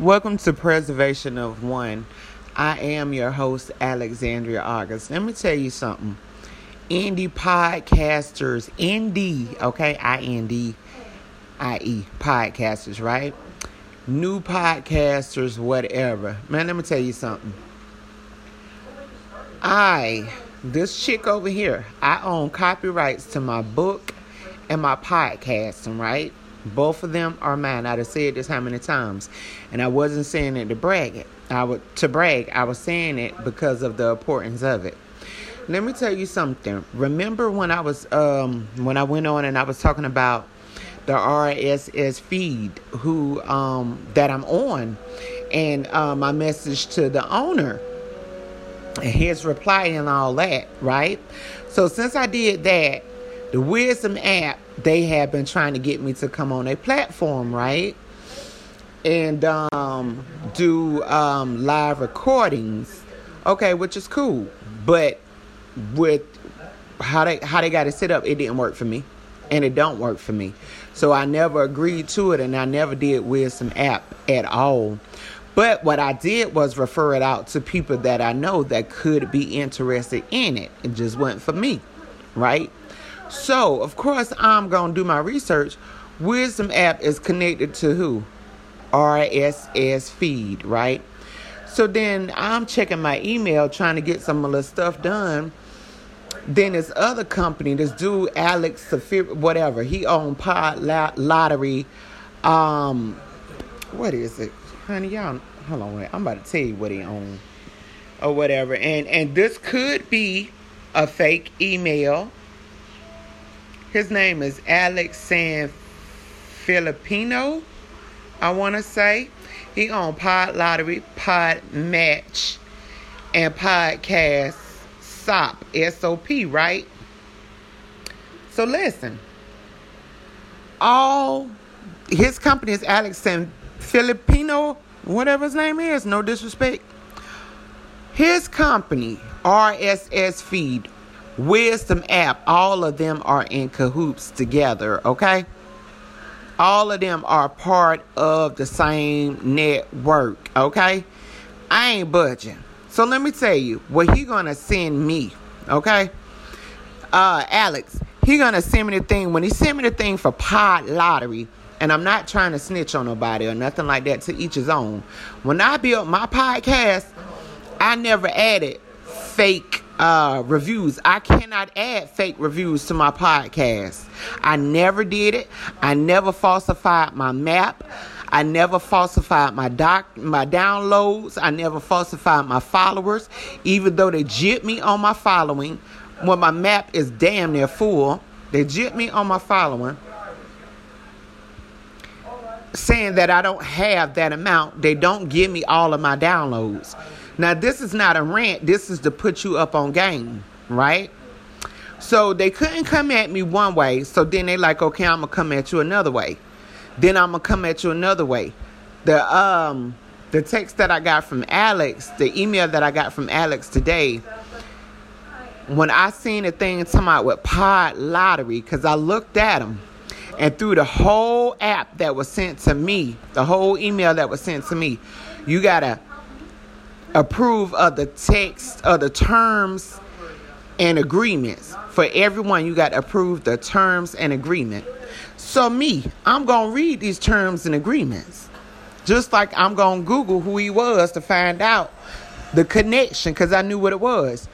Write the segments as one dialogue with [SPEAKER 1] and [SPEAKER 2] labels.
[SPEAKER 1] Welcome to Preservation of One. I am your host, Alexandria August. Let me tell you something. Indie podcasters, indie, okay, I N D I E, podcasters, right? New podcasters, whatever. Man, let me tell you something. I, this chick over here, I own copyrights to my book and my podcasting, right? Both of them are mine. I'd have said this how many times, and I wasn't saying it to brag. I would to brag. I was saying it because of the importance of it. Let me tell you something. Remember when I was um when I went on and I was talking about the RSS feed who um that I'm on, and uh, my message to the owner, and his reply and all that, right? So since I did that, the Wisdom app they have been trying to get me to come on a platform, right? And um, do um, live recordings. Okay, which is cool. But with how they how they got it set up, it didn't work for me. And it don't work for me. So I never agreed to it and I never did Wisdom app at all. But what I did was refer it out to people that I know that could be interested in it. It just wasn't for me, right? So, of course, I'm going to do my research. Wisdom app is connected to who? RSS feed, right? So then I'm checking my email trying to get some of the stuff done. Then this other company, this dude Alex whatever, he owned Pod Lottery. Um, what is it, honey? Y'all, hold on. I'm about to tell you what he owned or whatever. And and this could be a fake email his name is Alex San Filipino, I want to say. He on Pod Lottery, Pod Match, and Podcast SOP, S-O-P, right? So listen. All his company is Alex San Filipino, whatever his name is, no disrespect. His company, RSS Feed, Wisdom app, all of them are in cahoots together, okay? All of them are part of the same network, okay? I ain't budging. So let me tell you what he gonna send me, okay? Uh Alex, he gonna send me the thing when he sent me the thing for pod lottery. And I'm not trying to snitch on nobody or nothing like that to each his own. When I built my podcast, I never added fake uh, reviews. I cannot add fake reviews to my podcast. I never did it. I never falsified my map. I never falsified my doc, my downloads. I never falsified my followers, even though they jip me on my following. When my map is damn near full, they jip me on my following, saying that I don't have that amount. They don't give me all of my downloads. Now, this is not a rant. This is to put you up on game, right? So they couldn't come at me one way. So then they like, okay, I'm gonna come at you another way. Then I'm gonna come at you another way. The um the text that I got from Alex, the email that I got from Alex today, when I seen the thing come out with Pod Lottery, because I looked at them and through the whole app that was sent to me, the whole email that was sent to me, you gotta approve of the text of the terms and agreements. For everyone, you got to approve the terms and agreement. So me, I'm gonna read these terms and agreements. Just like I'm gonna Google who he was to find out the connection because I knew what it was.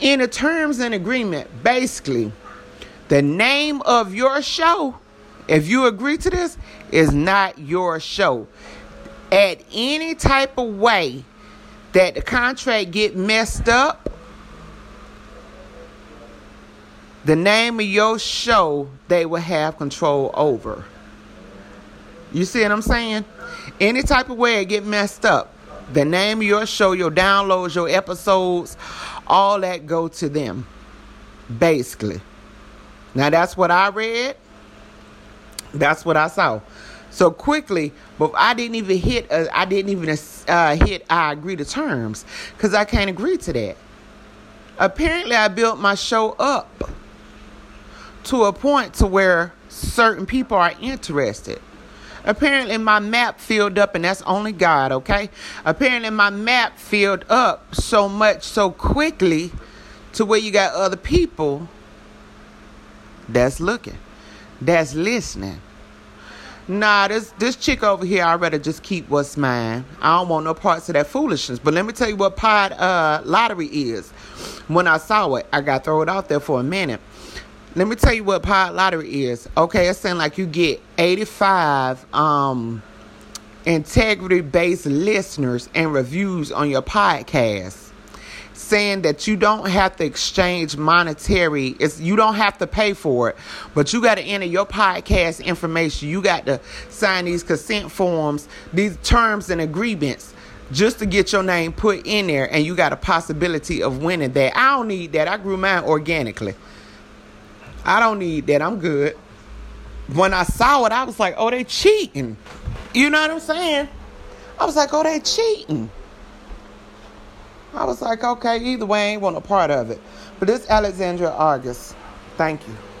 [SPEAKER 1] In the terms and agreement, basically, the name of your show, if you agree to this, is not your show. At any type of way that the contract get messed up, the name of your show they will have control over. You see what I'm saying? Any type of way it get messed up, the name of your show, your downloads, your episodes, all that go to them. Basically. Now that's what I read. That's what I saw. So quickly, but I didn't even hit. Uh, I didn't even uh, hit. I agree to terms because I can't agree to that. Apparently, I built my show up to a point to where certain people are interested. Apparently, my map filled up, and that's only God, okay? Apparently, my map filled up so much so quickly to where you got other people that's looking, that's listening. Nah, this this chick over here, I'd rather just keep what's mine. I don't want no parts of that foolishness. But let me tell you what pod uh, lottery is. When I saw it, I got thrown out there for a minute. Let me tell you what pod lottery is. Okay, it's saying like you get 85 um integrity based listeners and reviews on your podcast saying that you don't have to exchange monetary it's you don't have to pay for it but you got to enter your podcast information you got to sign these consent forms these terms and agreements just to get your name put in there and you got a possibility of winning that i don't need that i grew mine organically I don't need that. I'm good. When I saw it, I was like, oh, they cheating. You know what I'm saying? I was like, oh, they cheating. I was like, okay, either way, I ain't want a part of it. But this Alexandria Argus, Thank you.